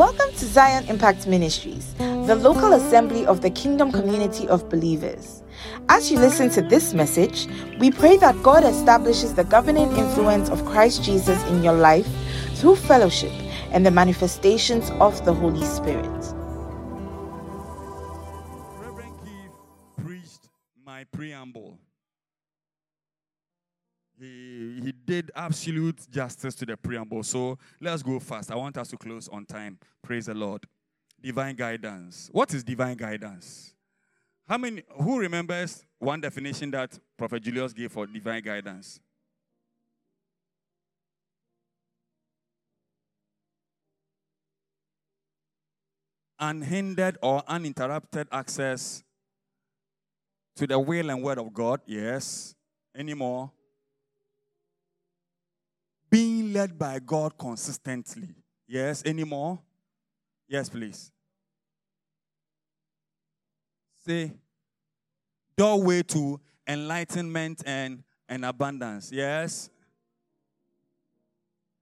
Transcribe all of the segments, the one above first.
Welcome to Zion Impact Ministries, the local assembly of the kingdom community of believers. As you listen to this message, we pray that God establishes the governing influence of Christ Jesus in your life through fellowship and the manifestations of the Holy Spirit. Reverend Keith preached my preamble. He, he did absolute justice to the preamble. So let's go fast. I want us to close on time. Praise the Lord. Divine guidance. What is divine guidance? How many who remembers one definition that Prophet Julius gave for divine guidance? Unhindered or uninterrupted access to the will and word of God. Yes. Any more? Being led by God consistently. Yes. Any more? Yes, please. Say, doorway to enlightenment and, and abundance. Yes.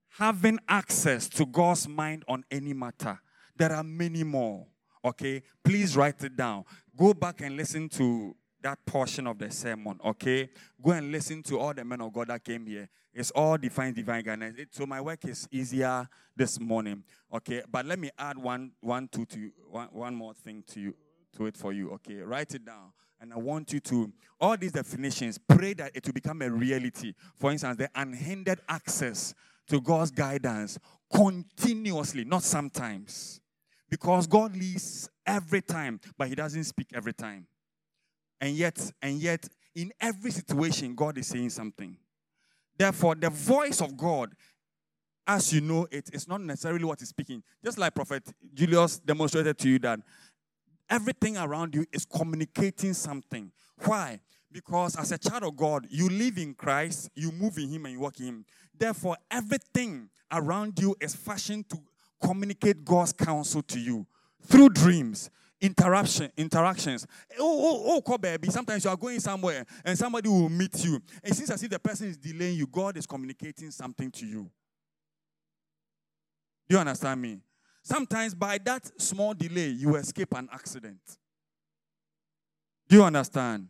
Having access to God's mind on any matter. There are many more. Okay. Please write it down. Go back and listen to that portion of the sermon, okay? Go and listen to all the men of God that came here. It's all divine, divine guidance. It, so my work is easier this morning, okay? But let me add one, one, two, to one, one more thing to you, to it for you, okay? Write it down. And I want you to, all these definitions, pray that it will become a reality. For instance, the unhindered access to God's guidance continuously, not sometimes. Because God leads every time, but He doesn't speak every time. And yet, and yet, in every situation, God is saying something. Therefore, the voice of God, as you know it, is not necessarily what is speaking. Just like Prophet Julius demonstrated to you that everything around you is communicating something. Why? Because as a child of God, you live in Christ, you move in Him, and you walk in Him. Therefore, everything around you is fashioned to communicate God's counsel to you through dreams, interruption interactions. Oh oh oh baby. Sometimes you are going somewhere and somebody will meet you. It seems as if the person is delaying you. God is communicating something to you. Do you understand me? Sometimes by that small delay you escape an accident. Do you understand?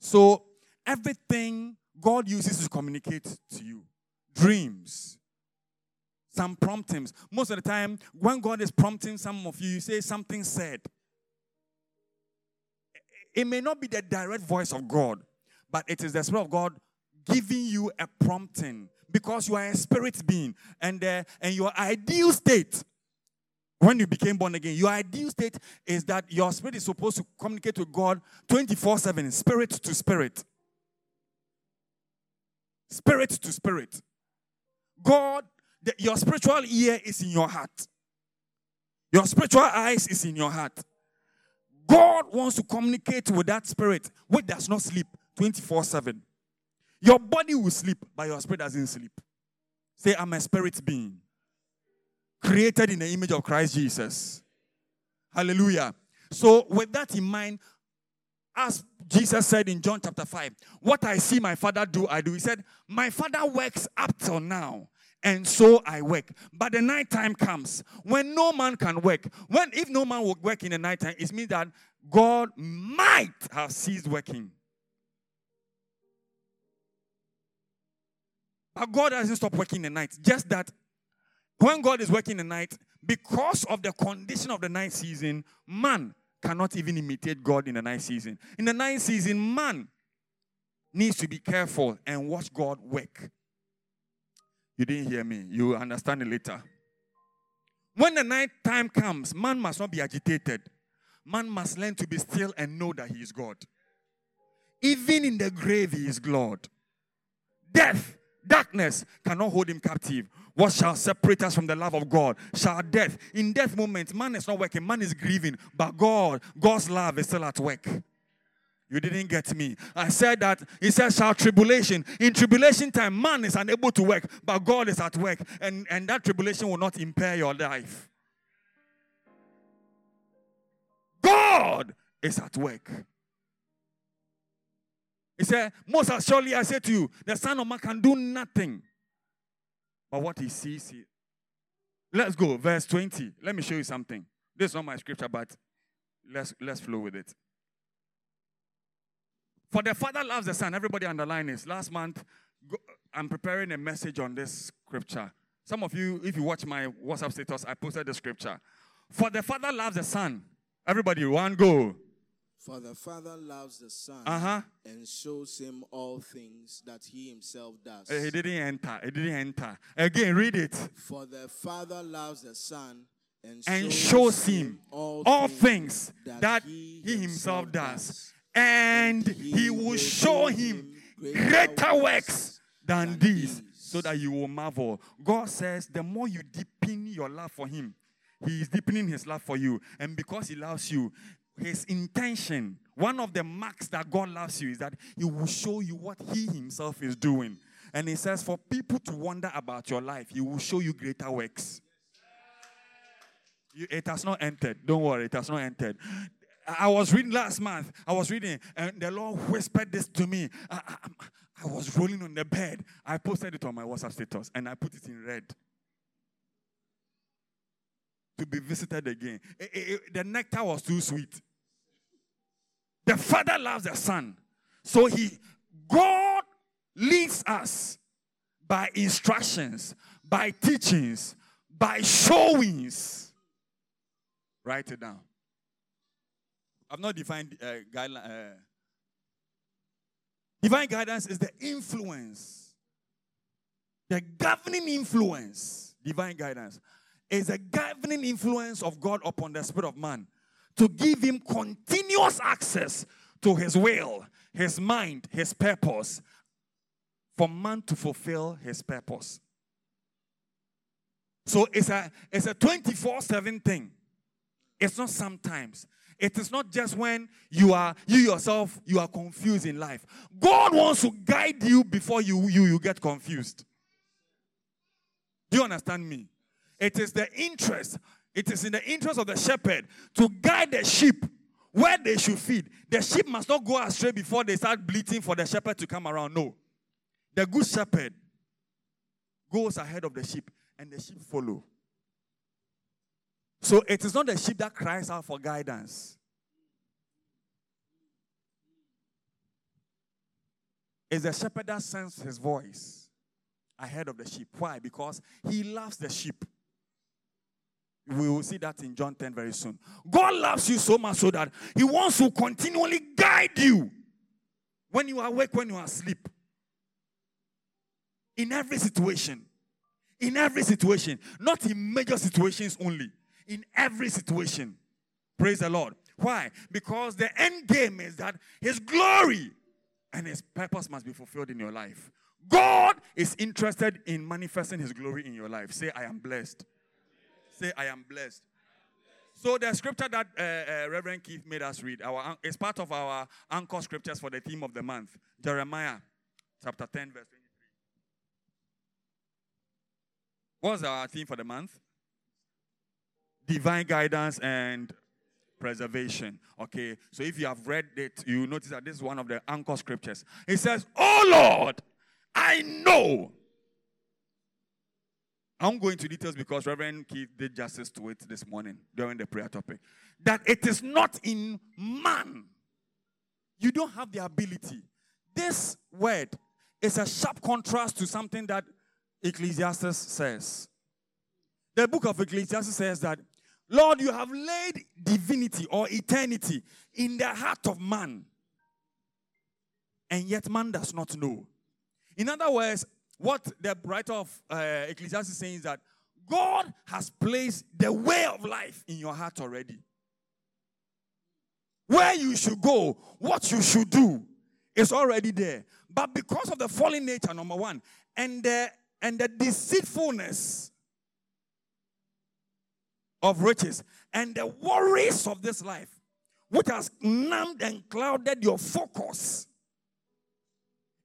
So everything god uses to communicate to you dreams some promptings. Most of the time, when God is prompting some of you, you say something said. It may not be the direct voice of God, but it is the Spirit of God giving you a prompting because you are a spirit being and, uh, and your ideal state when you became born again your ideal state is that your spirit is supposed to communicate with god 24-7 spirit to spirit spirit to spirit god your spiritual ear is in your heart. Your spiritual eyes is in your heart. God wants to communicate with that spirit which does not sleep 24 7. Your body will sleep, but your spirit doesn't sleep. Say, I'm a spirit being created in the image of Christ Jesus. Hallelujah. So, with that in mind, as Jesus said in John chapter 5, what I see my father do, I do. He said, My father works up till now and so I work. But the night time comes when no man can work. When if no man will work in the night time, it means that God might have ceased working. But God doesn't stop working in the night. Just that when God is working the night, because of the condition of the night season, man cannot even imitate God in the night season. In the night season, man needs to be careful and watch God work. You didn't hear me. You understand it later. When the night time comes, man must not be agitated. Man must learn to be still and know that he is God. Even in the grave, he is God. Death, darkness cannot hold him captive. What shall separate us from the love of God? Shall death? In death moment, man is not working, man is grieving, but God, God's love is still at work. You didn't get me. I said that he says, shall tribulation. In tribulation time, man is unable to work, but God is at work. And, and that tribulation will not impair your life. God is at work. He said, Most surely I say to you, the Son of Man can do nothing but what he sees Let's go. Verse 20. Let me show you something. This is not my scripture, but let's let's flow with it. For the Father loves the Son. Everybody underline this. Last month, I'm preparing a message on this scripture. Some of you, if you watch my WhatsApp status, I posted the scripture. For the Father loves the Son. Everybody, one go. For the Father loves the Son uh-huh. and shows him all things that he himself does. Uh, he didn't enter. He didn't enter. Again, read it. For the Father loves the Son and, and shows, him all, all things, things that, he himself does. does. And he will show him greater works than these, so that you will marvel. God says, the more you deepen your love for him, he is deepening his love for you. And because he loves you, his intention, one of the marks that God loves you is that he will show you what he himself is doing. And he says, for people to wonder about your life, he will show you greater works. It has not entered. Don't worry, it has not entered. I was reading last month. I was reading, and the Lord whispered this to me. I, I, I was rolling on the bed. I posted it on my WhatsApp status, and I put it in red to be visited again. It, it, it, the nectar was too sweet. The Father loves the Son. So he God leads us by instructions, by teachings, by showings. Write it down. I've not defined uh, guideline. Uh, divine guidance is the influence, the governing influence. Divine guidance is a governing influence of God upon the spirit of man to give him continuous access to his will, his mind, his purpose, for man to fulfill his purpose. So it's a it's a 24/7 thing. It's not sometimes. It is not just when you are you yourself you are confused in life. God wants to guide you before you you, you get confused. Do you understand me? It is the interest it is in the interest of the shepherd to guide the sheep where they should feed. The sheep must not go astray before they start bleating for the shepherd to come around. No. The good shepherd goes ahead of the sheep and the sheep follow. So it is not the sheep that cries out for guidance. It's the shepherd that sends his voice ahead of the sheep. Why? Because he loves the sheep. We will see that in John 10 very soon. God loves you so much so that He wants to continually guide you when you are awake, when you are asleep. In every situation. In every situation. Not in major situations only. In every situation. Praise the Lord. Why? Because the end game is that His glory and His purpose must be fulfilled in your life. God is interested in manifesting His glory in your life. Say, I am blessed. Say, I am blessed. So the scripture that uh, uh, Reverend Keith made us read our, is part of our anchor scriptures for the theme of the month. Jeremiah chapter 10, verse 23. What's our theme for the month? Divine guidance and preservation. Okay, so if you have read it, you notice that this is one of the anchor scriptures. It says, Oh Lord, I know I won't go into details because Reverend Keith did justice to it this morning during the prayer topic. That it is not in man. You don't have the ability. This word is a sharp contrast to something that Ecclesiastes says. The book of Ecclesiastes says that, Lord, you have laid divinity or eternity in the heart of man, and yet man does not know. In other words, what the writer of uh, Ecclesiastes is saying is that God has placed the way of life in your heart already. Where you should go, what you should do, is already there. But because of the fallen nature, number one, and the and the deceitfulness of riches and the worries of this life, which has numbed and clouded your focus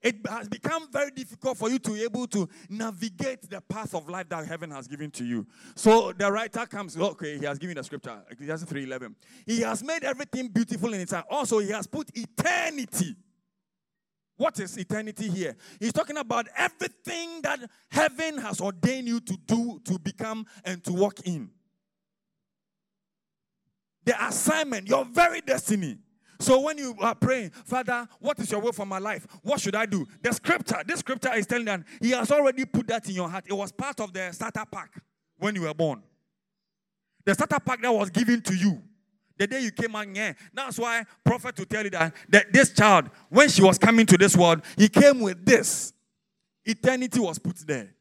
it has become very difficult for you to be able to navigate the path of life that heaven has given to you. So the writer comes, okay, he has given the scripture, Ecclesiastes 3.11. He has made everything beautiful in its time. Also, he has put eternity What is eternity here? He's talking about everything that heaven has ordained you to do, to become, and to walk in. The assignment, your very destiny. So when you are praying, Father, what is your will for my life? What should I do? The scripture, this scripture is telling that He has already put that in your heart. It was part of the starter pack when you were born. The starter pack that was given to you. The day you came out, yeah. That's why prophet to tell you that, that this child, when she was coming to this world, he came with this. Eternity was put there.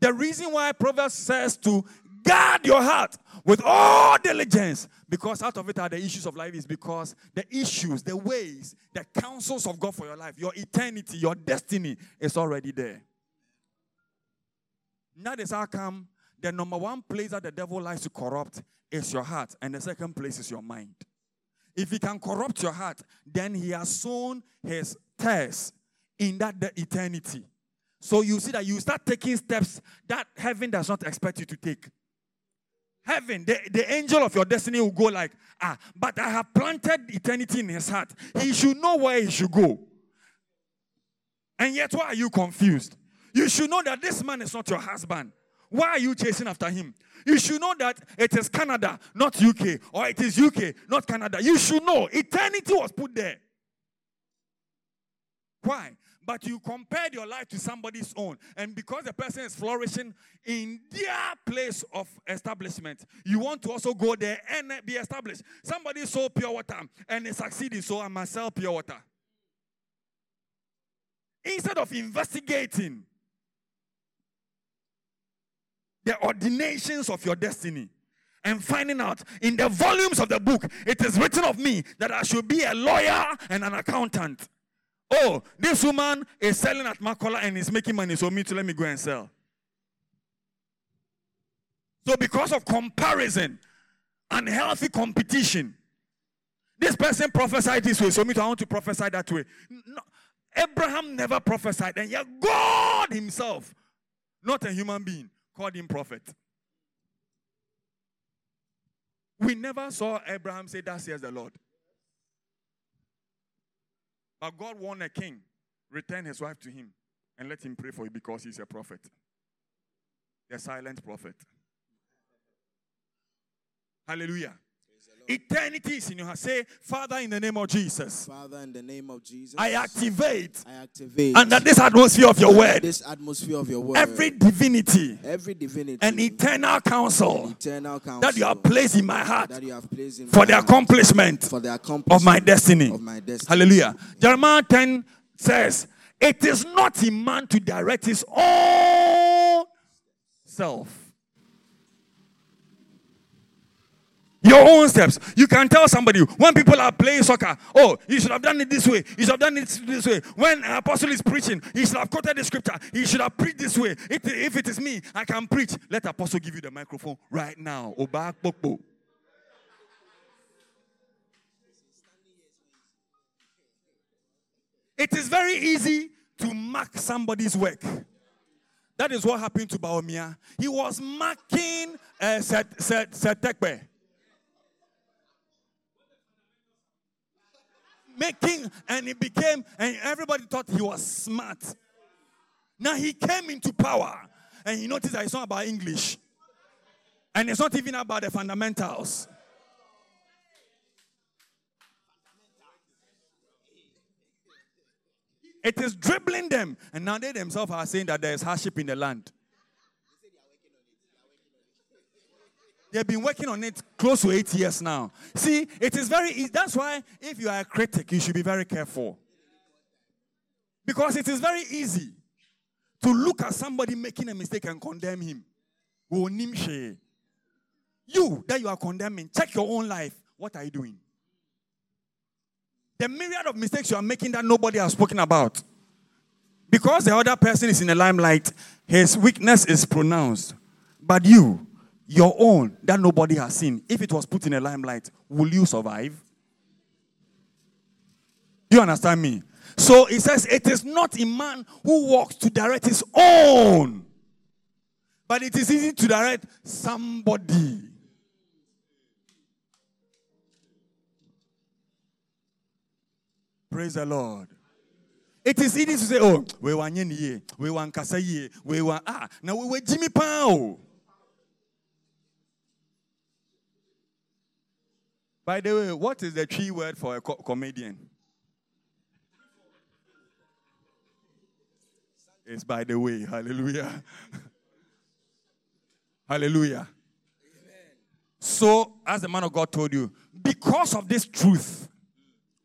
The reason why Proverbs says to guard your heart with all diligence, because out of it are the issues of life, is because the issues, the ways, the counsels of God for your life, your eternity, your destiny is already there. Now, this how come the number one place that the devil likes to corrupt is your heart, and the second place is your mind. If he can corrupt your heart, then he has sown his tares in that the eternity. So you see that you start taking steps that heaven does not expect you to take. Heaven, the, the angel of your destiny will go like, ah, but I have planted eternity in his heart. He should know where he should go. And yet, why are you confused? You should know that this man is not your husband. Why are you chasing after him? You should know that it is Canada, not UK, or it is UK, not Canada. You should know eternity was put there. Why? But you compared your life to somebody's own, and because the person is flourishing in their place of establishment, you want to also go there and be established. Somebody sold pure water and is succeeding, so I must sell pure water. Instead of investigating the ordinations of your destiny and finding out in the volumes of the book, it is written of me that I should be a lawyer and an accountant. Oh, this woman is selling at Makola and is making money, so me to let me go and sell. So, because of comparison, unhealthy competition, this person prophesied this way, so me to I want to prophesy that way. No, Abraham never prophesied, and yet God Himself, not a human being, called him prophet. We never saw Abraham say, That says the Lord. But God warned a king, return his wife to him and let him pray for you because he's a prophet. A silent prophet. Hallelujah. Eternity is in your heart. Say, Father, in the name of Jesus. Father, in the name of Jesus. I activate. I activate. Under this atmosphere of your word. This atmosphere of your word. Every divinity. Every divinity. And eternal counsel. An eternal counsel. That you have placed in my heart. That you have placed in for the accomplishment. For the accomplishment of my destiny. Of my destiny. Hallelujah. Jeremiah 10 says, It is not in man to direct his own self. Your own steps. You can tell somebody when people are playing soccer, oh, you should have done it this way. You should have done it this way. When an apostle is preaching, he should have quoted the scripture. He should have preached this way. It, if it is me, I can preach. Let apostle give you the microphone right now. Oba. It is very easy to mark somebody's work. That is what happened to Bawumia. He was marking uh, Setekbe. Making, and he became, and everybody thought he was smart. Now he came into power, and he noticed that it's not about English, and it's not even about the fundamentals. It is dribbling them, and now they themselves are saying that there is hardship in the land. They've been working on it close to eight years now. See, it is very easy. That's why, if you are a critic, you should be very careful. Because it is very easy to look at somebody making a mistake and condemn him. You, that you are condemning, check your own life. What are you doing? The myriad of mistakes you are making that nobody has spoken about. Because the other person is in the limelight, his weakness is pronounced. But you, your own that nobody has seen, if it was put in a limelight, will you survive? You understand me? So it says, It is not a man who walks to direct his own, but it is easy to direct somebody. Praise the Lord. It is easy to say, oh, we want ye, we want kasa ye, we want ah, now we were Jimmy Pow. By the way, what is the tree word for a co- comedian? It's by the way. Hallelujah. Hallelujah. Amen. So, as the man of God told you, because of this truth,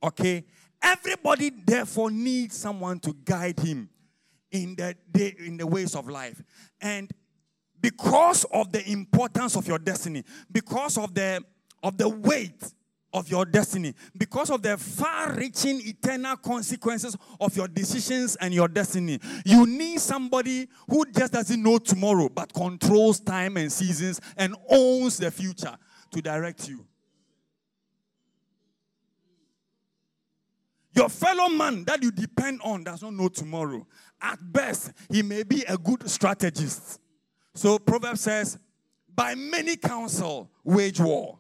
okay, everybody therefore needs someone to guide him in the day, in the ways of life. And because of the importance of your destiny, because of the of the weight of your destiny, because of the far reaching eternal consequences of your decisions and your destiny. You need somebody who just doesn't know tomorrow, but controls time and seasons and owns the future to direct you. Your fellow man that you depend on does not know tomorrow. At best, he may be a good strategist. So, Proverbs says, by many counsel, wage war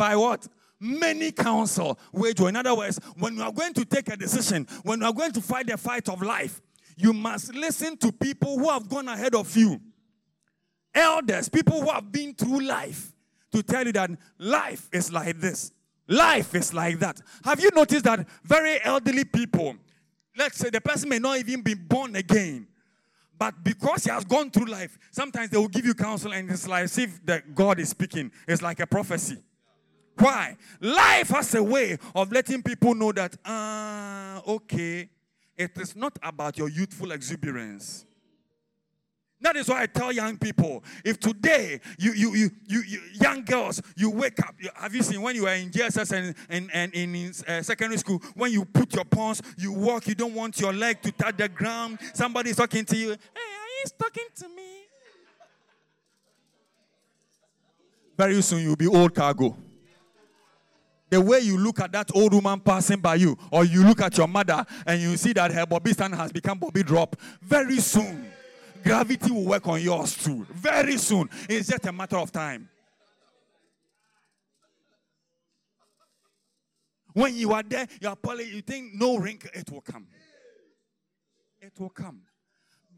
by what? Many counsel wage war. In other words, when you are going to take a decision, when you are going to fight the fight of life, you must listen to people who have gone ahead of you. Elders, people who have been through life, to tell you that life is like this. Life is like that. Have you noticed that very elderly people, let's say the person may not even be born again, but because he has gone through life, sometimes they will give you counsel and it's like if the God is speaking. It's like a prophecy. Why? Life has a way of letting people know that, ah, uh, okay, it is not about your youthful exuberance. That is why I tell young people if today you, you, you, you, you young girls, you wake up. You, have you seen when you were in JSS and, and, and in uh, secondary school, when you put your pawns, you walk, you don't want your leg to touch the ground. Somebody is talking to you. Hey, are you talking to me? Very soon you'll be old cargo the way you look at that old woman passing by you, or you look at your mother and you see that her Bobby stand has become Bobby drop, very soon, gravity will work on yours too. Very soon. It's just a matter of time. When you are there, you are probably, you think no wrinkle, it will come. It will come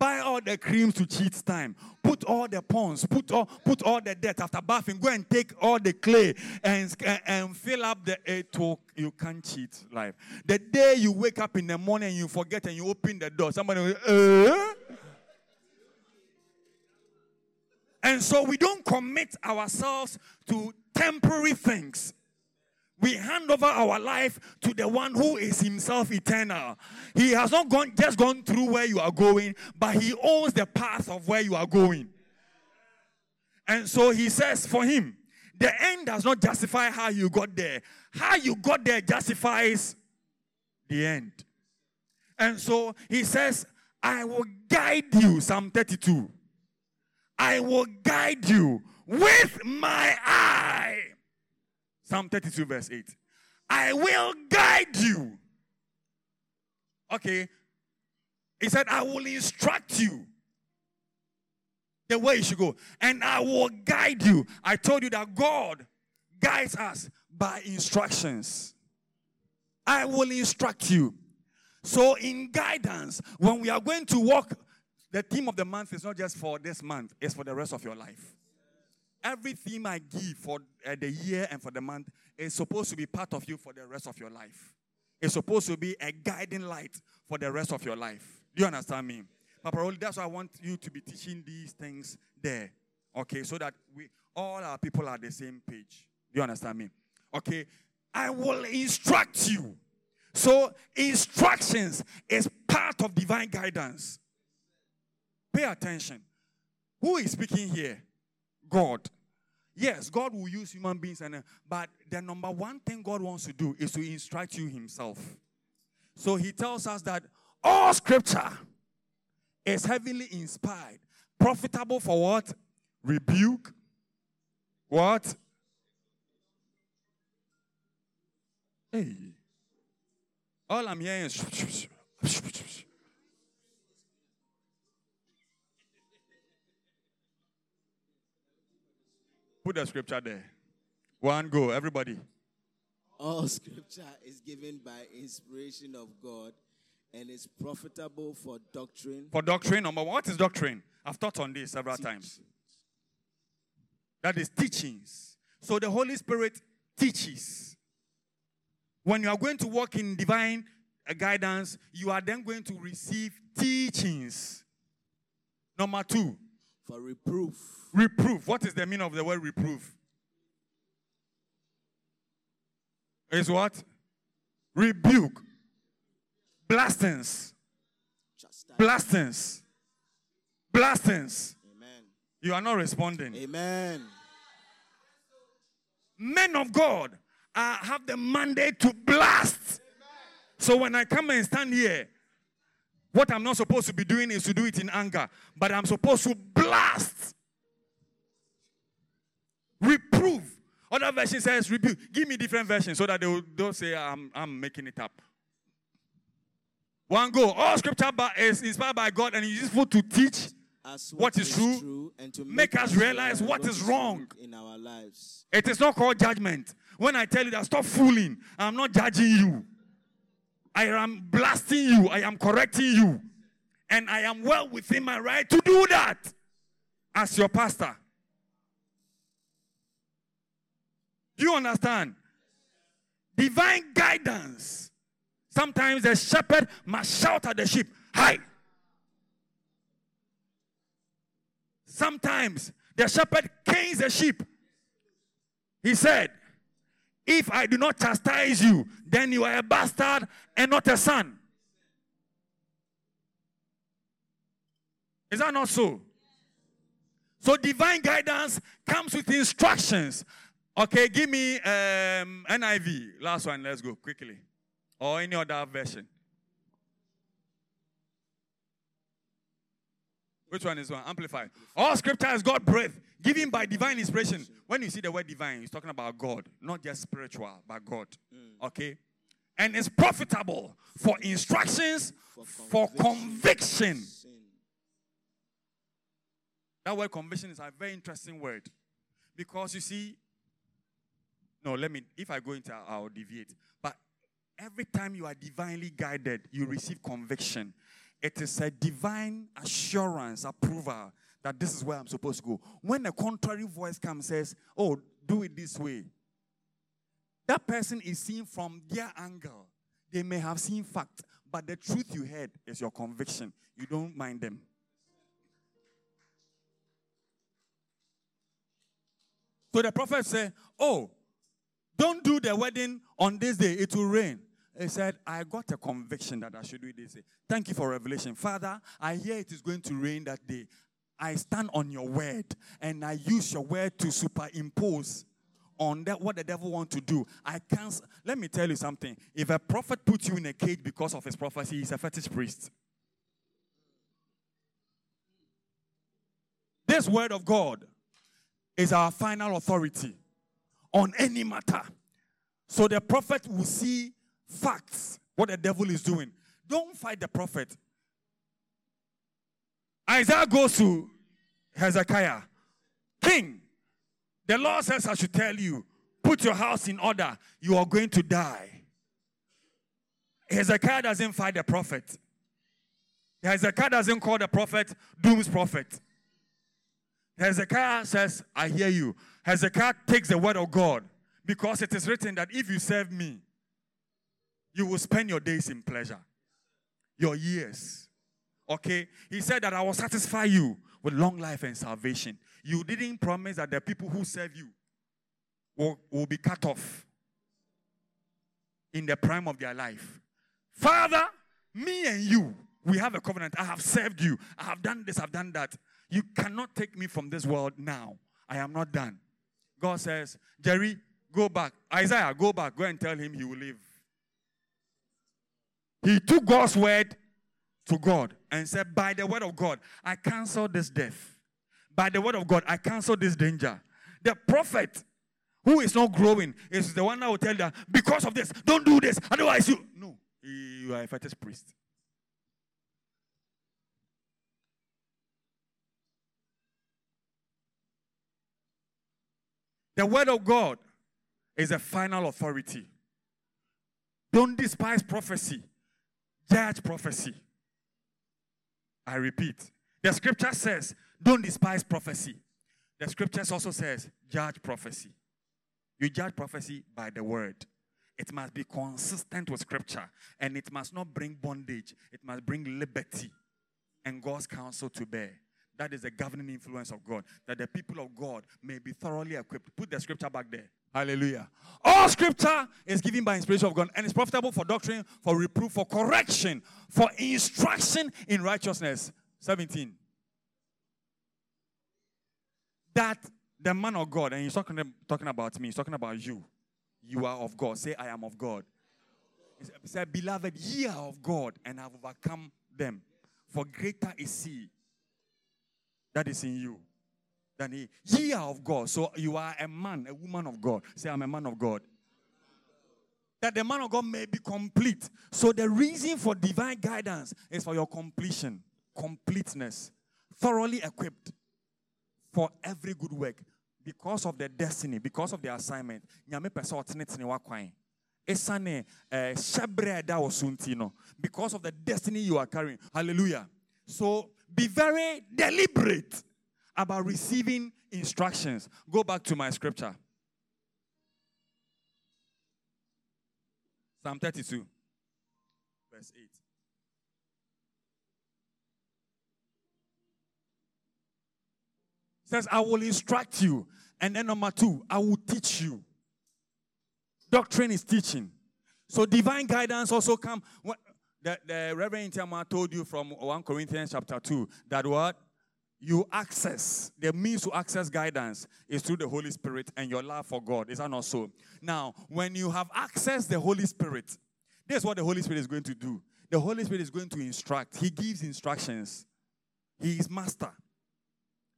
buy all the creams to cheat time. Put all the pawns, put all, put all the debt after bathing. Go and take all the clay and, and, fill up the eight You can't cheat life. The day you wake up in the morning and you forget and you open the door, somebody will, uh? And so we don't commit ourselves to temporary things we hand over our life to the one who is himself eternal. He has not gone just gone through where you are going, but he owns the path of where you are going. And so he says for him, the end does not justify how you got there. How you got there justifies the end. And so he says, I will guide you, Psalm 32. I will guide you with my eye. Psalm 32, verse 8. I will guide you. Okay. He said, I will instruct you the way you should go, and I will guide you. I told you that God guides us by instructions. I will instruct you. So, in guidance, when we are going to walk, the theme of the month is not just for this month, it's for the rest of your life. Every theme I give for uh, the year and for the month is supposed to be part of you for the rest of your life. It's supposed to be a guiding light for the rest of your life. Do you understand me? Papa that's why I want you to be teaching these things there. Okay, so that we all our people are the same page. Do you understand me? Okay. I will instruct you. So instructions is part of divine guidance. Pay attention. Who is speaking here? God. Yes, God will use human beings, and uh, but the number one thing God wants to do is to instruct you Himself. So He tells us that all Scripture is heavily inspired, profitable for what? Rebuke. What? Hey. All I'm hearing is. Put the scripture there. One go, everybody. All scripture is given by inspiration of God and is profitable for doctrine, For doctrine, number one, what is doctrine? I've taught on this several times. That is teachings. So the Holy Spirit teaches. When you are going to walk in divine uh, guidance, you are then going to receive teachings. Number two, for reproof, reproof. What is the meaning of the word reproof? Is what? Rebuke. Blastings. Blastings. Blastings. Amen. You are not responding. Amen. Men of God uh, have the mandate to blast. So when I come and stand here, what I'm not supposed to be doing is to do it in anger, but I'm supposed to blast. Reprove. Other version says rebuke. Give me different versions so that they will, don't say I'm, I'm making it up. One go. All scripture by, is inspired by God and is useful to teach As What is true, and to make us realize what is wrong. in our lives. It is not called judgment. When I tell you that stop fooling, I'm not judging you. I am blasting you. I am correcting you. And I am well within my right to do that as your pastor. Do you understand? Divine guidance. Sometimes the shepherd must shout at the sheep, Hi. Sometimes the shepherd canes the sheep. He said, If I do not chastise you, then you are a bastard and not a son. Is that not so? So divine guidance comes with instructions. Okay, give me um, NIV. Last one, let's go quickly. Or any other version. Which one is one? Amplified. All scripture is God breath, given by divine inspiration. When you see the word divine, he's talking about God, not just spiritual, but God. Okay? And it's profitable for instructions, for conviction. That word conviction is a very interesting word. Because you see, no, let me, if I go into, I'll deviate. But every time you are divinely guided, you receive conviction. It is a divine assurance, approval that this is where I'm supposed to go. When a contrary voice comes says, "Oh, do it this way," that person is seen from their angle. They may have seen fact, but the truth you heard is your conviction. You don't mind them. So the prophet said, Oh, don't do the wedding on this day, it will rain. He said, I got a conviction that I should do this day. Thank you for revelation. Father, I hear it is going to rain that day. I stand on your word and I use your word to superimpose on that what the devil wants to do. I can't. Let me tell you something. If a prophet puts you in a cage because of his prophecy, he's a fetish priest. This word of God is our final authority on any matter. So the prophet will see facts, what the devil is doing. Don't fight the prophet. Isaiah goes to Hezekiah, King, the Lord says, I should tell you, put your house in order. You are going to die. Hezekiah doesn't fight the prophet. Hezekiah doesn't call the prophet doom's prophet. Hezekiah says, I hear you. Hezekiah takes the word of God because it is written that if you serve me, you will spend your days in pleasure, your years. Okay? He said that I will satisfy you with long life and salvation. You didn't promise that the people who serve you will, will be cut off in the prime of their life. Father, me and you, we have a covenant. I have served you. I have done this, I've done that. You cannot take me from this world now. I am not done. God says, Jerry, go back. Isaiah, go back. Go and tell him he will live. He took God's word to God and said, By the word of God, I cancel this death. By the word of God, I cancel this danger. The prophet who is not growing is the one that will tell them, because of this, don't do this. Otherwise, you. No, you are a fetish priest. The word of God is a final authority. Don't despise prophecy. judge prophecy. I repeat, the scripture says, don't despise prophecy. The scriptures also says, judge prophecy. You judge prophecy by the word. It must be consistent with scripture and it must not bring bondage, it must bring liberty and God's counsel to bear. That is the governing influence of God, that the people of God may be thoroughly equipped. Put the scripture back there. Hallelujah. All scripture is given by inspiration of God and is profitable for doctrine, for reproof, for correction, for instruction in righteousness. 17. That the man of God, and he's talking, talking about me, he's talking about you. You are of God. Say, I am of God. Said, Beloved, ye are of God, and have overcome them. For greater is he that is in you than he. Ye are of God. So you are a man, a woman of God. Say, I'm a man of God. That the man of God may be complete. So the reason for divine guidance is for your completion, completeness, thoroughly equipped for every good work because of the destiny, because of the assignment. Esane eh osuntino because of the destiny you are carrying. Hallelujah. So be very deliberate about receiving instructions. Go back to my scripture. Psalm 32, verse 8. says, I will instruct you. And then number two, I will teach you. Doctrine is teaching. So divine guidance also come. The, the Reverend Tiama told you from 1 Corinthians chapter 2 that what? You access, the means to access guidance is through the Holy Spirit and your love for God. Is that not so? Now, when you have accessed the Holy Spirit, this is what the Holy Spirit is going to do. The Holy Spirit is going to instruct. He gives instructions. He is master.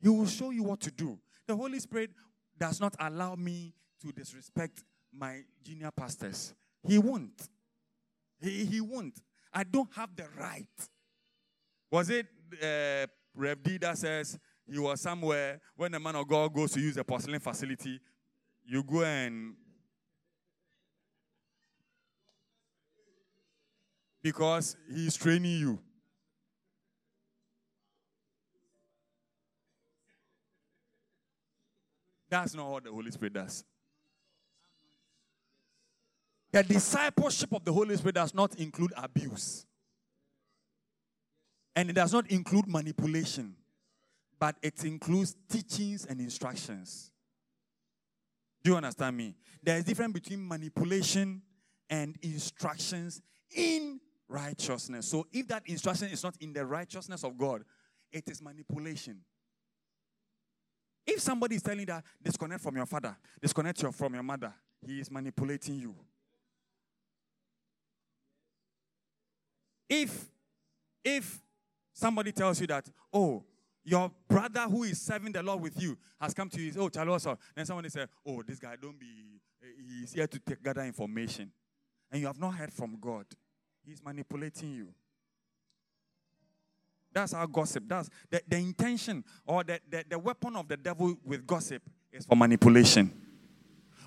He will show you what to do. The Holy Spirit does not allow me to disrespect my junior pastors. He won't. He, he won't. I don't have the right. Was it uh, Rev D that says he was somewhere when the man of God goes to use a porcelain facility, you go and because he's training you. That's not what the Holy Spirit does. The discipleship of the Holy Spirit does not include abuse. And it does not include manipulation, but it includes teachings and instructions. Do you understand me? There is difference between manipulation and instructions in righteousness. So if that instruction is not in the righteousness of God, it is manipulation. If somebody is telling you that disconnect from your father, disconnect your, from your mother, he is manipulating you. If if somebody tells you that, oh, your brother who is serving the Lord with you has come to you, oh, us, then somebody said, oh, this guy, don't be, he's here to take, gather information. And you have not heard from God. He's manipulating you. That's our gossip. That's the, the intention or the, the, the weapon of the devil with gossip is for manipulation.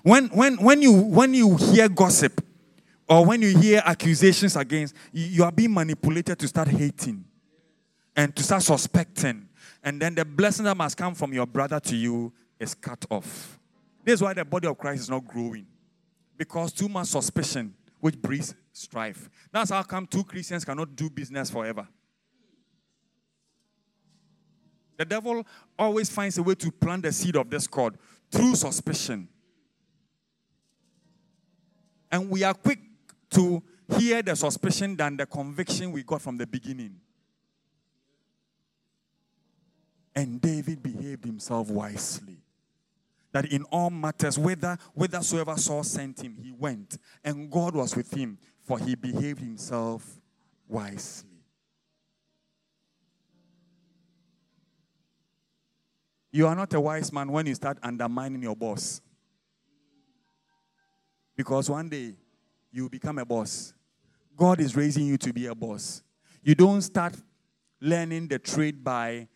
When, when, when, you, when you hear gossip or when you hear accusations against, you, are being manipulated to start hating and to start suspecting. And then the blessing that must come from your brother to you is cut off. This is why the body of Christ is not growing. Because too much suspicion, which breeds strife. That's how come two Christians cannot do business forever. The devil always finds a way to plant the seed of discord through suspicion. And we are quick to hear the suspicion than the conviction we got from the beginning. And David behaved himself wisely. That in all matters, whether whithersoever Saul sent him, he went, and God was with him, for he behaved himself wisely. You are not a wise man when you start undermining your boss. Because one day you become a boss. God is raising you to be a boss. You don't start learning the trade by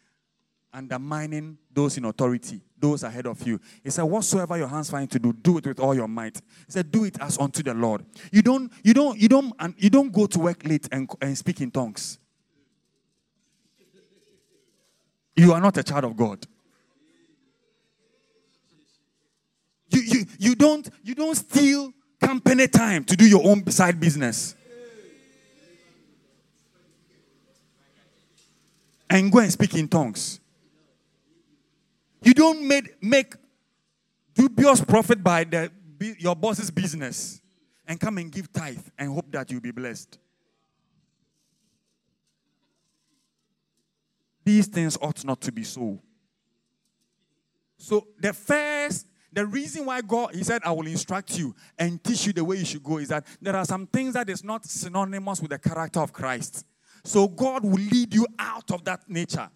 undermining those in authority, those ahead of you. He said, Whatsoever your hands find to do, do it with all your might. He said, Do it as unto the Lord. You don't, you don't, you don't, and you don't go to work late and, and speak in tongues. You are not a child of God. You, you, you don't you don't steal company time to do your own side business. And go and speak in tongues. You don't make, make dubious profit by the, your boss's business and come and give tithe and hope that you'll be blessed. These things ought not to be so. So, the first, the reason why God, He said, I will instruct you and teach you the way you should go is that there are some things that is not synonymous with the character of Christ. So, God will lead you out of that nature.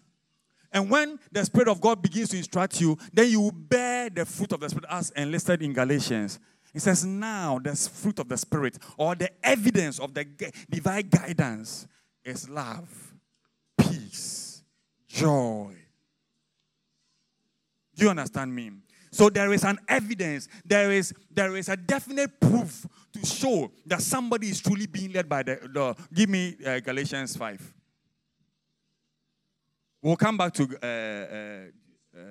And when the Spirit of God begins to instruct you, then you will bear the fruit of the Spirit as enlisted in Galatians. It says, Now the fruit of the Spirit or the evidence of the divine guidance is love, peace, joy. Do you understand me? So there is an evidence, there is there is a definite proof to show that somebody is truly being led by the, the give me uh, Galatians 5. We'll come back to uh, uh, uh,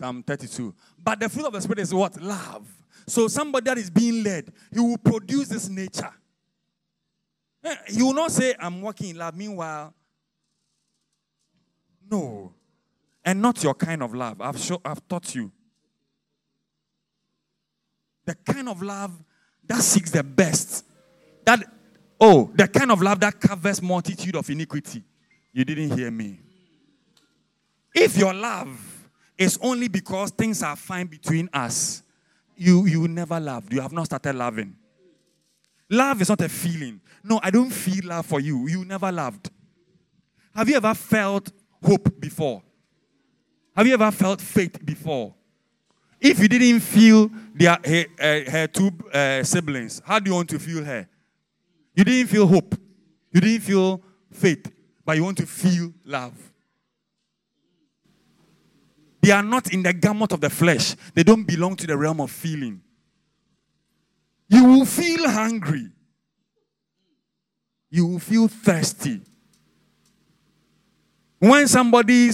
Psalm 32. But the fruit of the Spirit is what? Love. So somebody that is being led, he will produce this nature. Eh, he will not say, I'm walking in love. Meanwhile, no. And not your kind of love. I've, show, I've taught you. The kind of love that seeks the best, that Oh, the kind of love that covers multitude of iniquity. You didn't hear me. If your love is only because things are fine between us, you you never loved. You have not started loving. Love is not a feeling. No, I don't feel love for you. You never loved. Have you ever felt hope before? Have you ever felt faith before? If you didn't feel their, her, her, her two uh, siblings, how do you want to feel her? You didn't feel hope. You didn't feel faith, but you want to feel love. They are not in the gamut of the flesh, they don't belong to the realm of feeling. You will feel hungry, you will feel thirsty. When somebody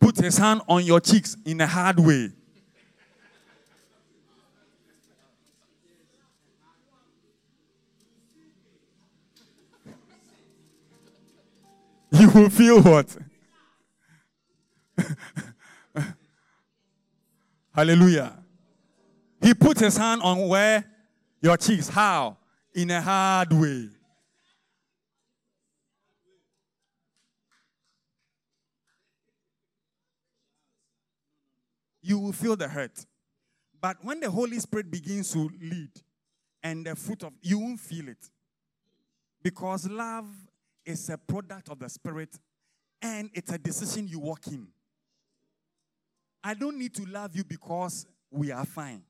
puts his hand on your cheeks in a hard way, you will feel what? Hallelujah. He put his hand on where? Your cheeks. How? In a hard way. You will feel the hurt. But when the Holy Spirit begins to lead and the fruit of you won't feel it. Because love is a product of the Spirit and it's a decision you walk in. I don't need to love you because we are fine.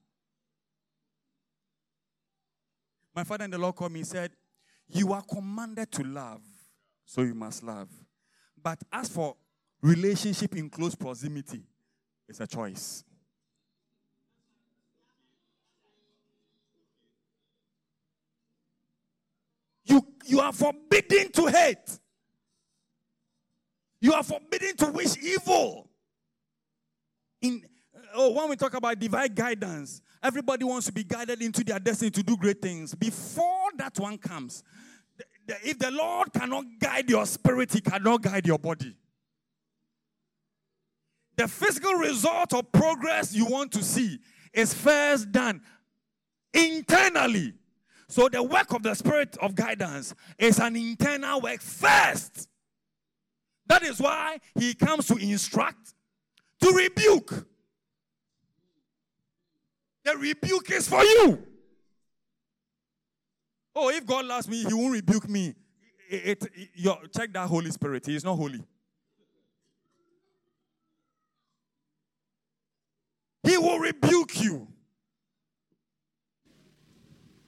My father in the Lord called me and said, You are commanded to love, so you must love. But as for relationship in close proximity, it's a choice. You, you are forbidden to hate. You are forbidden to wish evil. In oh, when we talk about divine guidance, everybody wants to be guided into their destiny to do great things. Before that one comes, if the Lord cannot guide your spirit, He cannot guide your body. The physical result of progress you want to see is first done internally. So the work of the spirit of guidance is an internal work first. That is why he comes to instruct, to rebuke. The rebuke is for you. Oh, if God loves me, he won't rebuke me. It, it, it, check that Holy Spirit. He is not holy. He will rebuke you.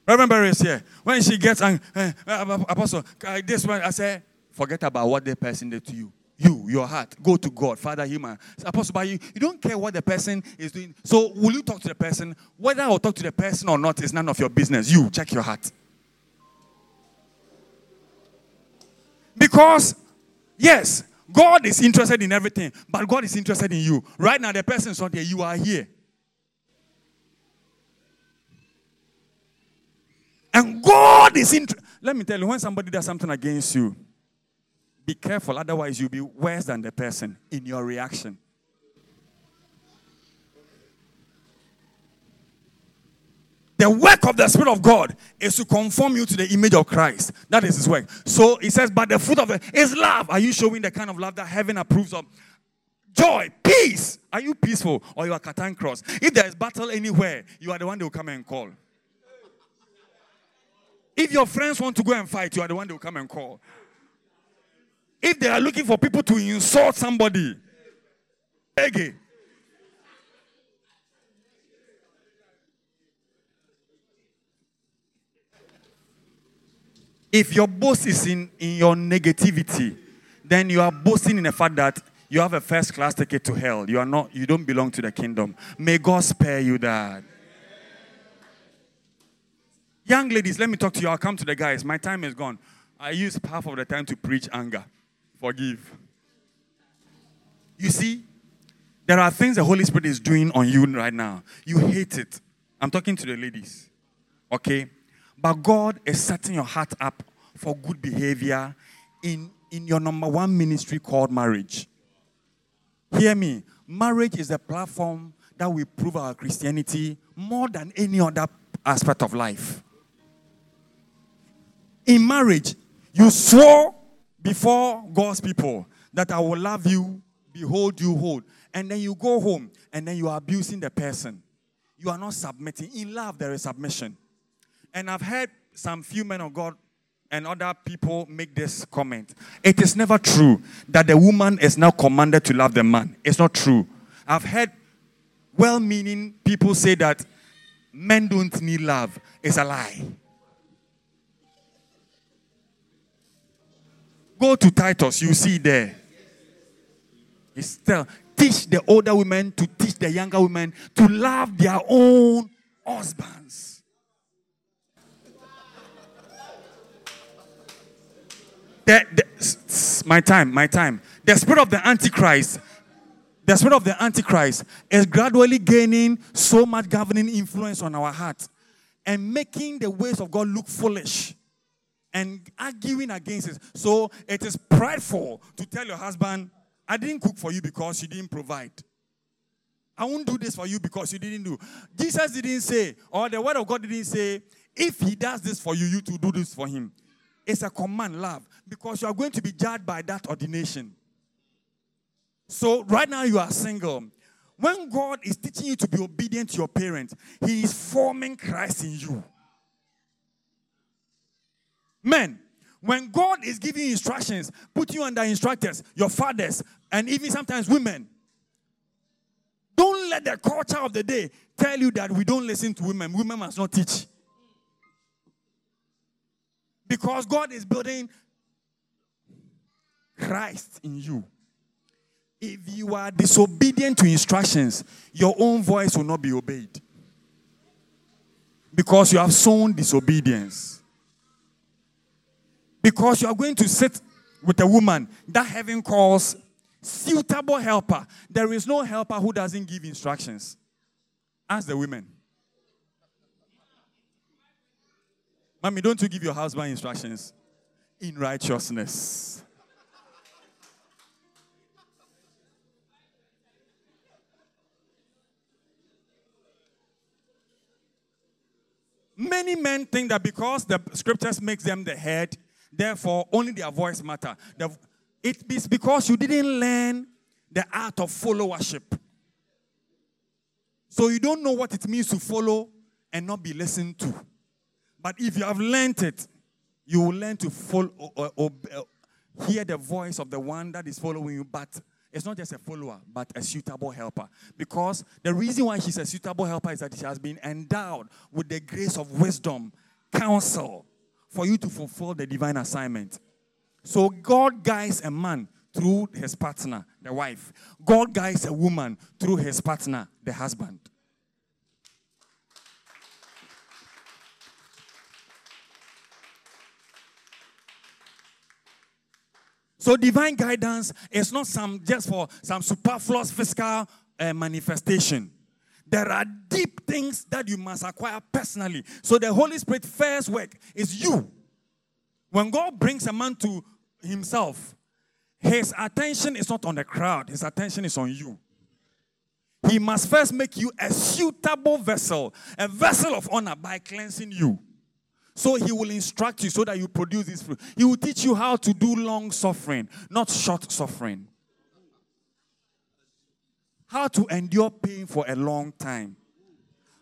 Reverend Barry is here. When she gets angry, uh, uh, Apostle, uh, this one, I say, Forget about what the person did to you. You, your heart, go to God, Father, human. Apostle, but you, you don't care what the person is doing. So, will you talk to the person? Whether I'll talk to the person or not is none of your business. You check your heart. Because, yes, God is interested in everything, but God is interested in you. Right now, the person is not there, you are here. And God is interested. Let me tell you, when somebody does something against you, be careful, otherwise, you'll be worse than the person in your reaction. The work of the Spirit of God is to conform you to the image of Christ. That is His work. So He says, but the fruit of it is love. Are you showing the kind of love that heaven approves of? Joy, peace. Are you peaceful or you are Catan cross? If there is battle anywhere, you are the one they will come and call. If your friends want to go and fight, you are the one they will come and call. If they are looking for people to insult somebody, again. If your boast is in, in your negativity, then you are boasting in the fact that you have a first class ticket to hell. You are not, you don't belong to the kingdom. May God spare you that. Young ladies, let me talk to you. I'll come to the guys. My time is gone. I use half of the time to preach anger. Forgive. You see, there are things the Holy Spirit is doing on you right now. You hate it. I'm talking to the ladies. Okay? But God is setting your heart up for good behavior in, in your number one ministry called marriage. Hear me. Marriage is a platform that we prove our Christianity more than any other aspect of life. In marriage, you swore before God's people that I will love you, behold you hold. And then you go home and then you are abusing the person. You are not submitting. In love, there is submission. And I've heard some few men of God and other people make this comment. It is never true that the woman is now commanded to love the man. It's not true. I've heard well meaning people say that men don't need love. It's a lie. Go to Titus, you see there. It's tell, teach the older women to teach the younger women to love their own husbands. The, the, my time, my time. The spirit of the Antichrist, the spirit of the Antichrist is gradually gaining so much governing influence on our heart and making the ways of God look foolish and arguing against it. So it is prideful to tell your husband, I didn't cook for you because you didn't provide. I won't do this for you because you didn't do. Jesus didn't say, or the word of God didn't say, if he does this for you, you to do this for him. It's a command, love, because you are going to be judged by that ordination. So right now you are single. When God is teaching you to be obedient to your parents, He is forming Christ in you. Men, when God is giving you instructions, put you under instructors, your fathers, and even sometimes women. Don't let the culture of the day tell you that we don't listen to women. Women must not teach. Because God is building Christ in you. If you are disobedient to instructions, your own voice will not be obeyed. Because you have sown disobedience. Because you are going to sit with a woman that heaven calls suitable helper. There is no helper who doesn't give instructions. Ask the women. Mommy, don't you give your husband instructions in righteousness? Many men think that because the scriptures makes them the head, Therefore, only their voice matter. It is because you didn't learn the art of followership. So you don't know what it means to follow and not be listened to. But if you have learned it, you will learn to follow or, or, or hear the voice of the one that is following you. But it's not just a follower, but a suitable helper. Because the reason why she's a suitable helper is that she has been endowed with the grace of wisdom, counsel, for you to fulfill the divine assignment. So God guides a man through his partner, the wife. God guides a woman through his partner, the husband. So divine guidance is not some just for some superfluous physical uh, manifestation. There are deep things that you must acquire personally. So the Holy Spirit first work is you. When God brings a man to himself, his attention is not on the crowd, his attention is on you. He must first make you a suitable vessel, a vessel of honor by cleansing you. So he will instruct you so that you produce this fruit. He will teach you how to do long suffering, not short suffering. How to endure pain for a long time.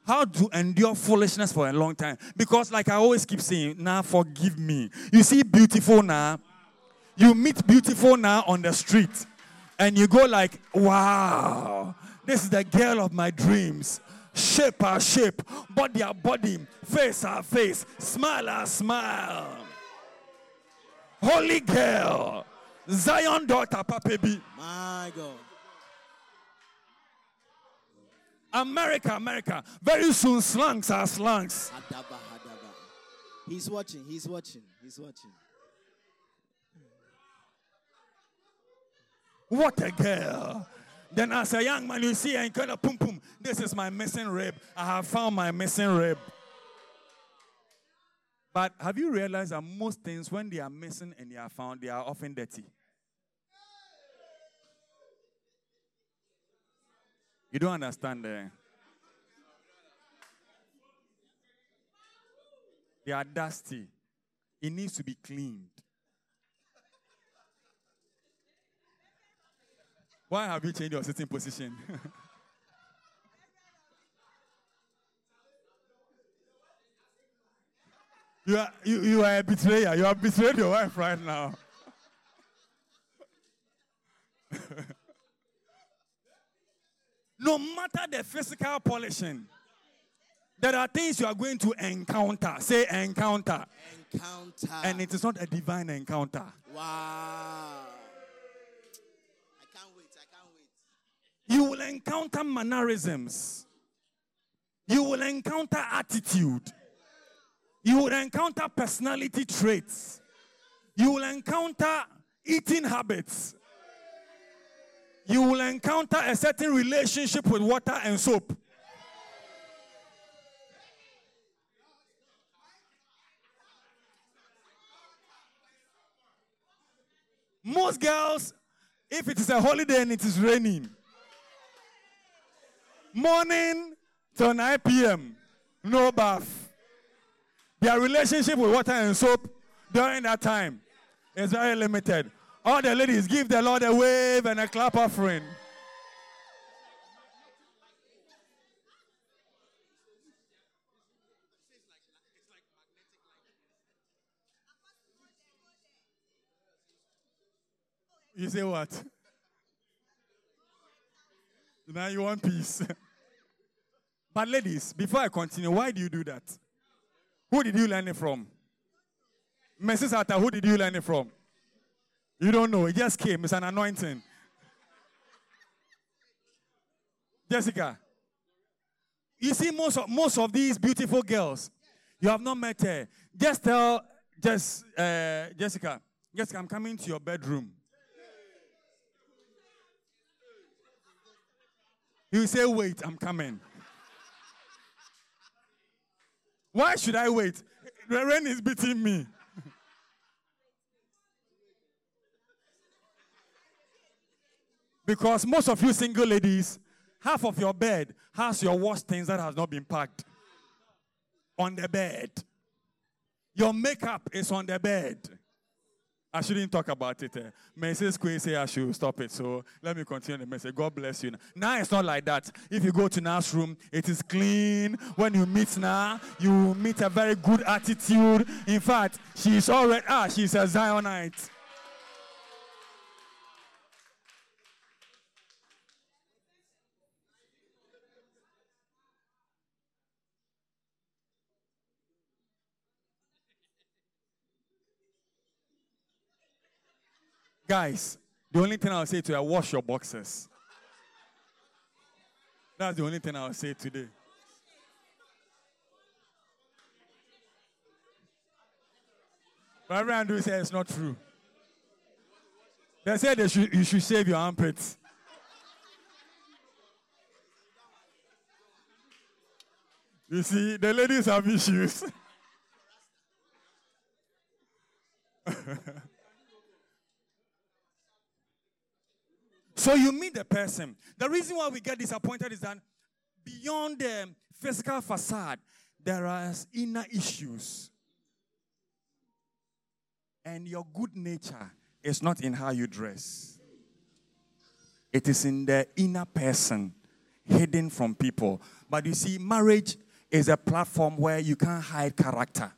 How to endure foolishness for a long time. Because, like I always keep saying, now forgive me. You see, beautiful now. You meet beautiful now on the street, and you go like, wow, this is the girl of my dreams shape our shape, body our body, face our face, smile our smile. Holy girl, Zion daughter, papabi. My God. America, America. Very soon, slangs are slangs. Hadaba, hadaba. He's watching, he's watching, he's watching. What a girl. Then, as a young man, you see, and kind of pum pum. This is my missing rib. I have found my missing rib. But have you realized that most things, when they are missing and they are found, they are often dirty? You don't understand there. They are dusty. It needs to be cleaned. Why have you changed your sitting position? you, are, you, you are a betrayer. You have betrayed your wife right now. no matter the physical polishing, there are things you are going to encounter. Say encounter. Encounter. And it is not a divine encounter. wow. I can't wait, I can't wait. You will encounter mannerisms. You will encounter attitude. You will encounter personality traits. You will encounter eating habits. You will encounter a certain relationship with water and soap. Most girls, if it is a holiday and it is raining, morning till 9 p.m., no bath. Their relationship with water and soap during that time is very limited. All the ladies give the Lord a wave and a clap offering. You say what? Now you want peace. but ladies, before I continue, why do you do that? Who did you learn it from? Mrs. Atta, who did you learn it from? You don't know. It just came. It's an anointing. Jessica, you see most of, most of these beautiful girls, you have not met her. Just tell just uh, Jessica, Jessica, I'm coming to your bedroom. You say, wait, I'm coming. Why should I wait? The rain is beating me. because most of you single ladies, half of your bed has your wash things that has not been packed on the bed. Your makeup is on the bed. I shouldn't talk about it. Uh, Mrs. Queen say I should stop it. So let me continue the message. God bless you. Now it's not like that. If you go to Na's room, it is clean. When you meet now, you meet a very good attitude. In fact, she's already ah, she's a Zionite. Guys, the only thing I'll say to you, wash your boxes. That's the only thing I'll say today. Reverend Andrew said it's not true. They said they should, you should shave your armpits. You see, the ladies have issues. so you meet the person. The reason why we get disappointed is that beyond the physical facade, there are inner issues. And your good nature is not in how you dress, it is in the inner person, hidden from people. But you see, marriage is a platform where you can't hide character,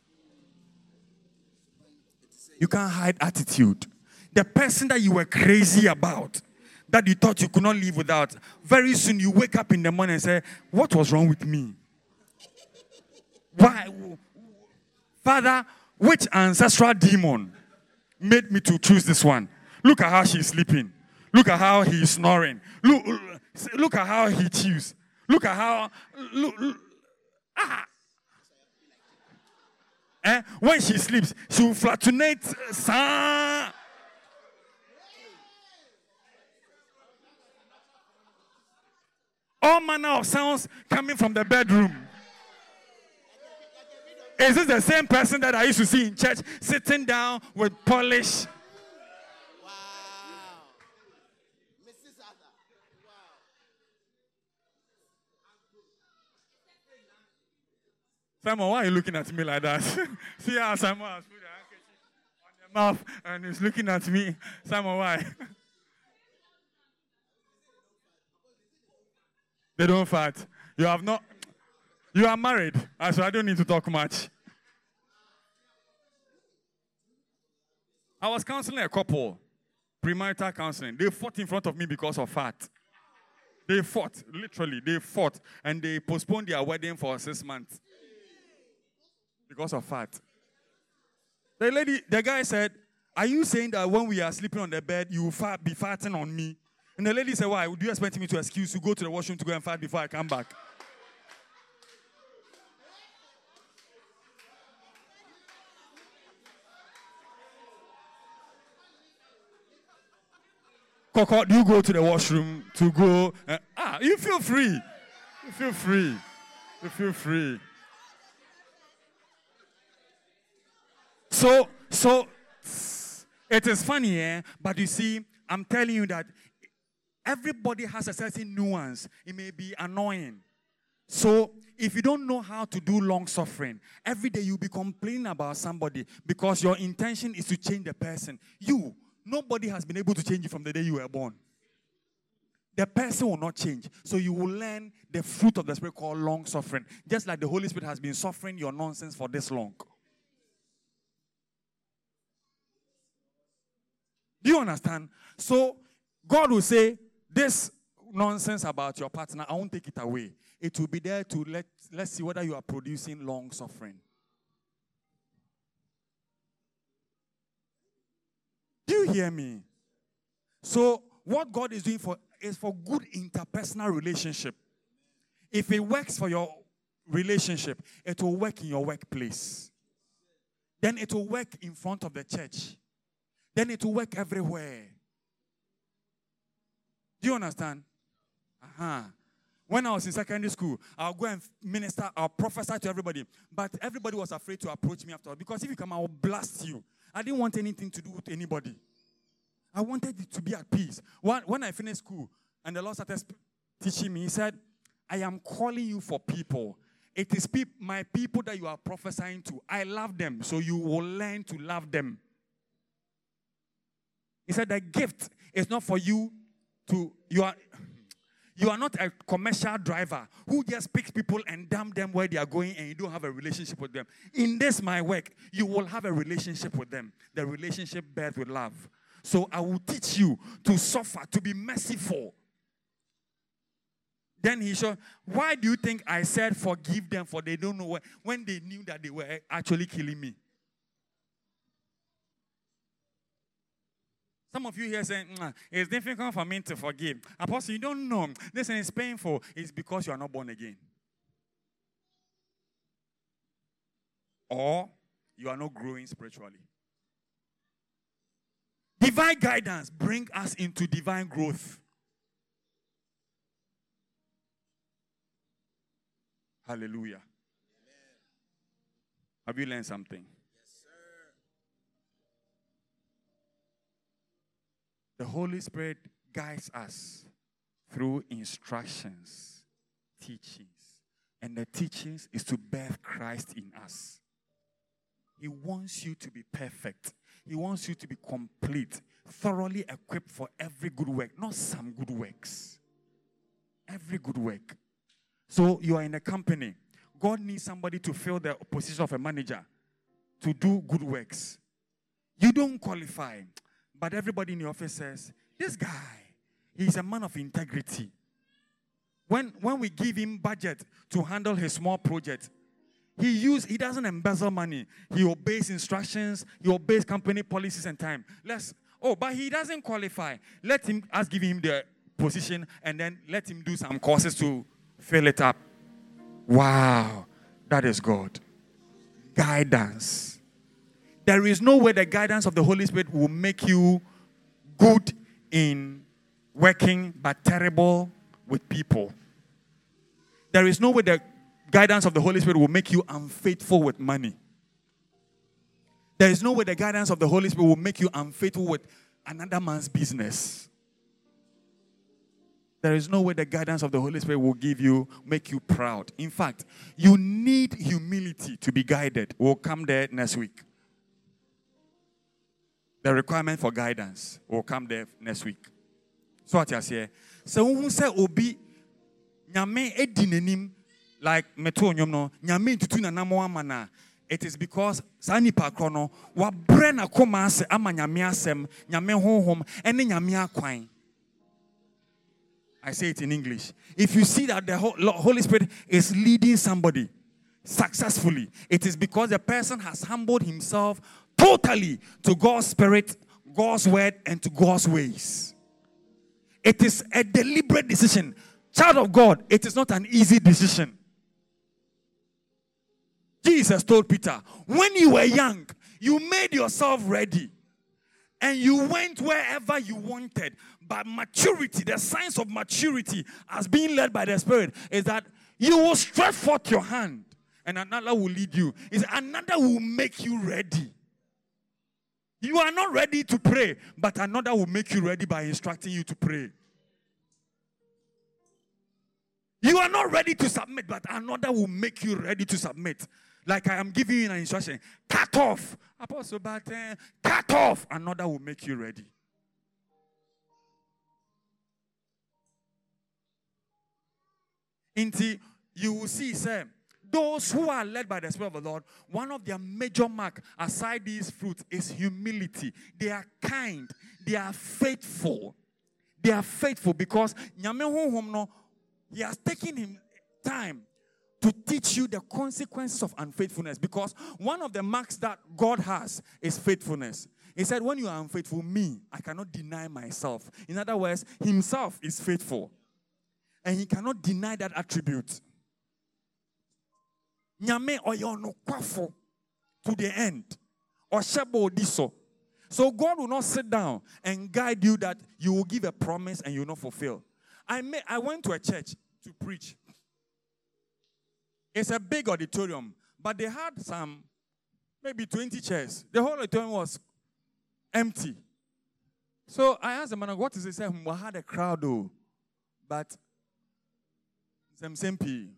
you can't hide attitude. The person that you were crazy about, that you thought you could not live without, very soon you wake up in the morning and say, What was wrong with me? Why? Father, which ancestral demon made me to choose this one? Look at how she's sleeping. Look at how he's snoring. Look, look at how he chews. Look at how. Look, look, ah. Eh? When she sleeps, she will flatulate. All manner of sounds coming from the bedroom. Is this the same person that I used to see in church sitting down with polish? Wow. Mrs. Wow. Simon, why are you looking at me like that? See how Simon has put the handkerchief on the mouth and he's looking at me. Simon, why? they don't fight. You have not. You are married, so I don't need to talk much. I was counseling a couple, premarital counseling. They fought in front of me because of fat. They fought, literally, they fought, and they postponed their wedding for six months because of fat. The lady, the guy said, Are you saying that when we are sleeping on the bed, you will fat, be fatting on me? And the lady said, Why? Would you expect me to excuse you, go to the washroom to go and fat before I come back? Coco, do you go to the washroom to go? Uh, ah, you feel free. You feel free. You feel free. So, so it is funny, eh? But you see, I'm telling you that everybody has a certain nuance. It may be annoying. So, if you don't know how to do long suffering, every day you'll be complaining about somebody because your intention is to change the person. You, nobody has been able to change you from the day you were born. The person will not change. So you will learn the fruit of the Spirit called long suffering. Just like the Holy Spirit has been suffering your nonsense for this long. Do you understand? So God will say, This nonsense about your partner, I won't take it away. It will be there to let let's see whether you are producing long suffering. Do you hear me? So what God is doing for is for good interpersonal relationship. If it works for your relationship, it will work in your workplace. Then it will work in front of the church. Then it will work everywhere. Do you understand? Uh-huh. When I was in secondary school, I'll go and minister, I'll prophesy to everybody. But everybody was afraid to approach me after because if you come, I will blast you. I didn't want anything to do with anybody. I wanted to be at peace. When I finished school and the Lord started teaching me, He said, I am calling you for people. It is pe- my people that you are prophesying to. I love them, so you will learn to love them. He said, The gift is not for you to, you are. You are not a commercial driver who just picks people and dump them where they are going and you don't have a relationship with them. In this, my work, you will have a relationship with them. The relationship birth with love. So I will teach you to suffer, to be merciful. Then he said, Why do you think I said forgive them for they don't know what, when they knew that they were actually killing me? Some of you here saying, "Mwah, mm, it's difficult for me to forgive. Apostle, you don't know. Listen, it's painful. It's because you are not born again. Or you are not growing spiritually. Divine guidance bring us into divine growth. Hallelujah. Have you learned something? The Holy Spirit guides us through instructions, teachings. And the teachings is to birth Christ in us. He wants you to be perfect. He wants you to be complete, thoroughly equipped for every good work, not some good works. Every good work. So you are in a company. God needs somebody to fill the position of a manager to do good works. You don't qualify, but everybody in the office says, This guy, he's a man of integrity. When, when we give him budget to handle his small project, he use he doesn't embezzle money. He obeys instructions, he obeys company policies and time. Let's oh, but he doesn't qualify. Let him us give him the position and then let him do some courses to fill it up. Wow, that is God. Guidance. There is no way the guidance of the Holy Spirit will make you good in working but terrible with people. There is no way the guidance of the Holy Spirit will make you unfaithful with money. There is no way the guidance of the Holy Spirit will make you unfaithful with another man's business. There is no way the guidance of the Holy Spirit will give you, make you proud. In fact, you need humility to be guided. We'll come there next week. The requirement for guidance will come there next week. So what you say? So who say obi nyame edi n'anim like meto onyom no nyame ntutu na nam ama na it is because saa nipa korɔ no wabrɛ n'akoma ase ama nyame asɛm nyame honhom ɛne nyame akwan I say it in English. If you see that the Holy Spirit is leading somebody successfully, it is because the person has humbled himself totally to God's Spirit, God's Word, and to God's ways. It is a deliberate decision. Child of God, it is not an easy decision. Jesus told Peter, when you were young, you made yourself ready and you went wherever you wanted. But maturity, the signs of maturity as being led by the Spirit, is that you will stretch forth your hand and another will lead you. Is another will make you ready. You are not ready to pray, but another will make you ready by instructing you to pray. You are not ready to submit, but another will make you ready to submit. Like I am giving you an instruction cut off. Apostle, uh, cut off. Another will make you ready. Inti, you will see, sir, those who are led by the Spirit of the Lord, one of their major mark aside these fruits is humility. They are kind, they are faithful. They are faithful because he has taken him time to teach you the consequences of unfaithfulness because one of the marks that God has is faithfulness. He said, When you are unfaithful, me, I cannot deny myself. In other words, himself is faithful. And he cannot deny that attribute. Nyame oyo no kwafo to the end. Oshebo diso. So God will not sit down and guide you that you will give a promise and you will not fulfill. I may, I went to a church to preach. It's a big auditorium, but they had some maybe 20 chairs. The whole auditorium was empty. So I asked the man, what is it? He said, we had a crowd though, but some SMP.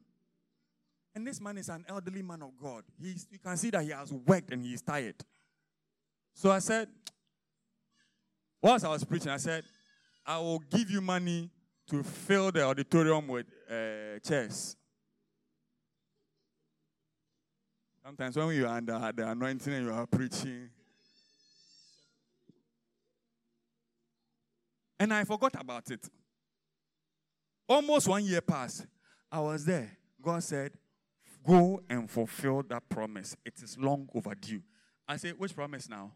And this man is an elderly man of God. He's, you can see that he has worked and he's tired. So I said, whilst I was preaching, I said, I will give you money to fill the auditorium with uh, chairs. Sometimes when you are under the anointing and you are preaching, and I forgot about it. Almost one year passed. I was there. God said, Go and fulfill that promise. It is long overdue. I say, Which promise now?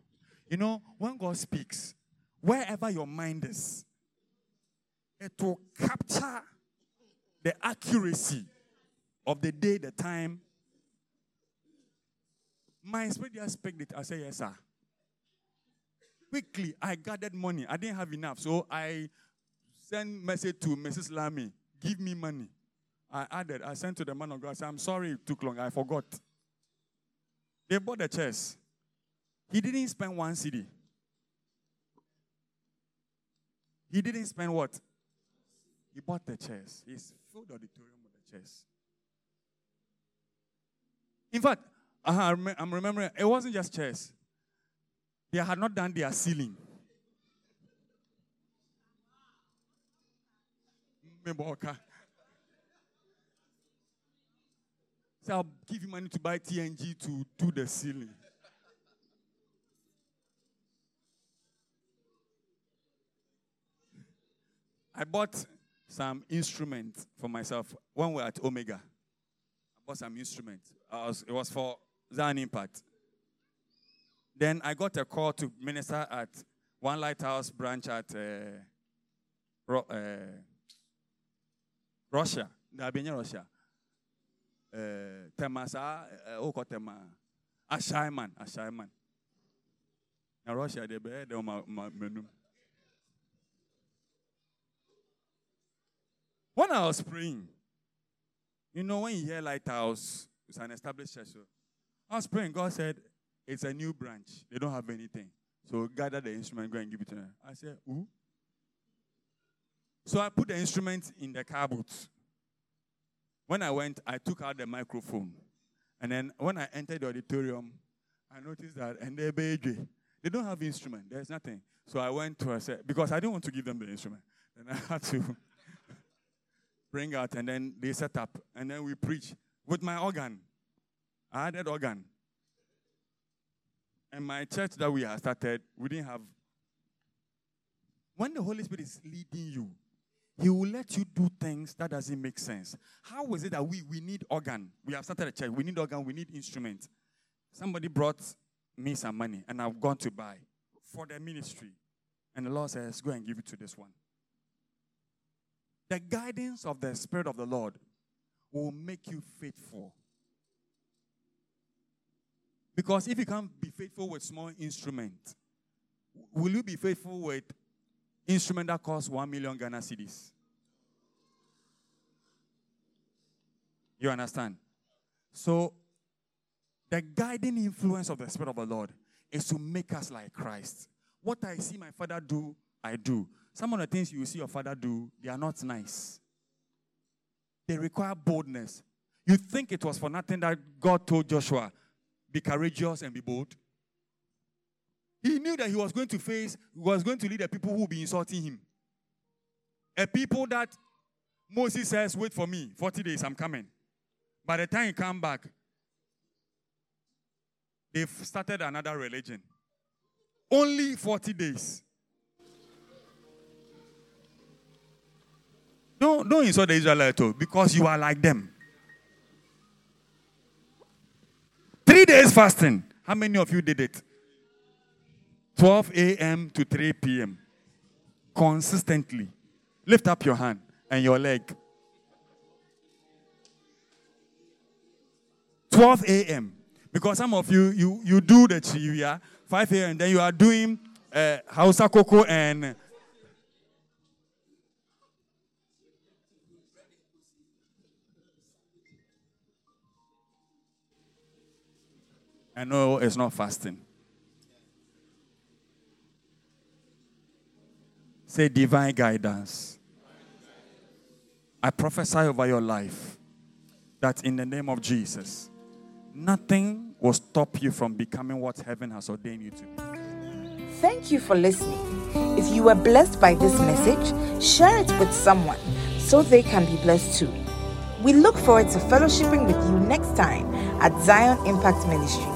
You know, when God speaks, wherever your mind is, it will capture the accuracy of the day, the time. My spirit just speak it. I say, Yes, sir. Quickly, I gathered money. I didn't have enough. So I sent message to Mrs. Lamy, give me money. I added, I sent to the man of God, I said, I'm sorry it took long. I forgot. They bought the chairs. He didn't spend one cedi. He didn't spend what? He bought the chairs. He's filled the auditorium with the chairs. In fact, uh, I'm remembering, it wasn't just chairs. They had not done their ceiling. So I'll give you money to buy TNG to do the ceiling. I bought some instruments for myself when we were at Omega. I bought some instruments. Was, it was for Zion Impact. Then I got a call to minister at one lighthouse branch at uh, uh, Russia. Russia. Uh, tema saa wokɔ tema? Ashaiman ashaiman na russia deɛ bɛyɛ dɛ ma m'anum when i was praying you know when you hear lighthouse it's an established church so i was praying god said it's a new branch. They don't have anything. So gather the instrument go and give it to them. I said who? So i put the instrument in the car boot when I went, I took out the microphone. And then when I entered the auditorium, I noticed that and they they don't have instrument. There's nothing. So I went to a set because I didn't want to give them the instrument. And I had to bring out and then they set up and then we preach with my organ. I added organ. And my church that we had started, we didn't have. When the Holy Spirit is leading you, he will let you do things that doesn't make sense. How is it that we, we need organ? We have started a church. We need organ. We need instrument. Somebody brought me some money, and I've gone to buy for the ministry. And the Lord says, Go and give it to this one. The guidance of the Spirit of the Lord will make you faithful. Because if you can't be faithful with small instrument, will you be faithful with instrument that costs 1 million Ghana cedis. You understand? So, the guiding influence of the Spirit of the Lord is to make us like Christ. What I see my father do, I do. Some of the things you see your father do, they are not nice. They require boldness. You think it was for nothing that God told Joshua, be courageous and be bold? He knew that he was going to face, was going to lead the people who will be insulting him. A people that Moses says, Wait for me, 40 days, I'm coming. By the time he come back, they've started another religion. Only 40 days. Don't, don't insult the Israelites oh, because you are like them. Three days fasting. How many of you did it? 12 a.m. to 3 p.m. Consistently. Lift up your hand and your leg. 12 a.m. Because some of you, you, you do the chivia, 5 a.m., and then you are doing uh, Hausa Coco and I know it's not fasting. Say divine guidance. I prophesy over your life that in the name of Jesus, nothing will stop you from becoming what heaven has ordained you to be. Thank you for listening. If you were blessed by this message, share it with someone so they can be blessed too. We look forward to fellowshipping with you next time at Zion Impact Ministry.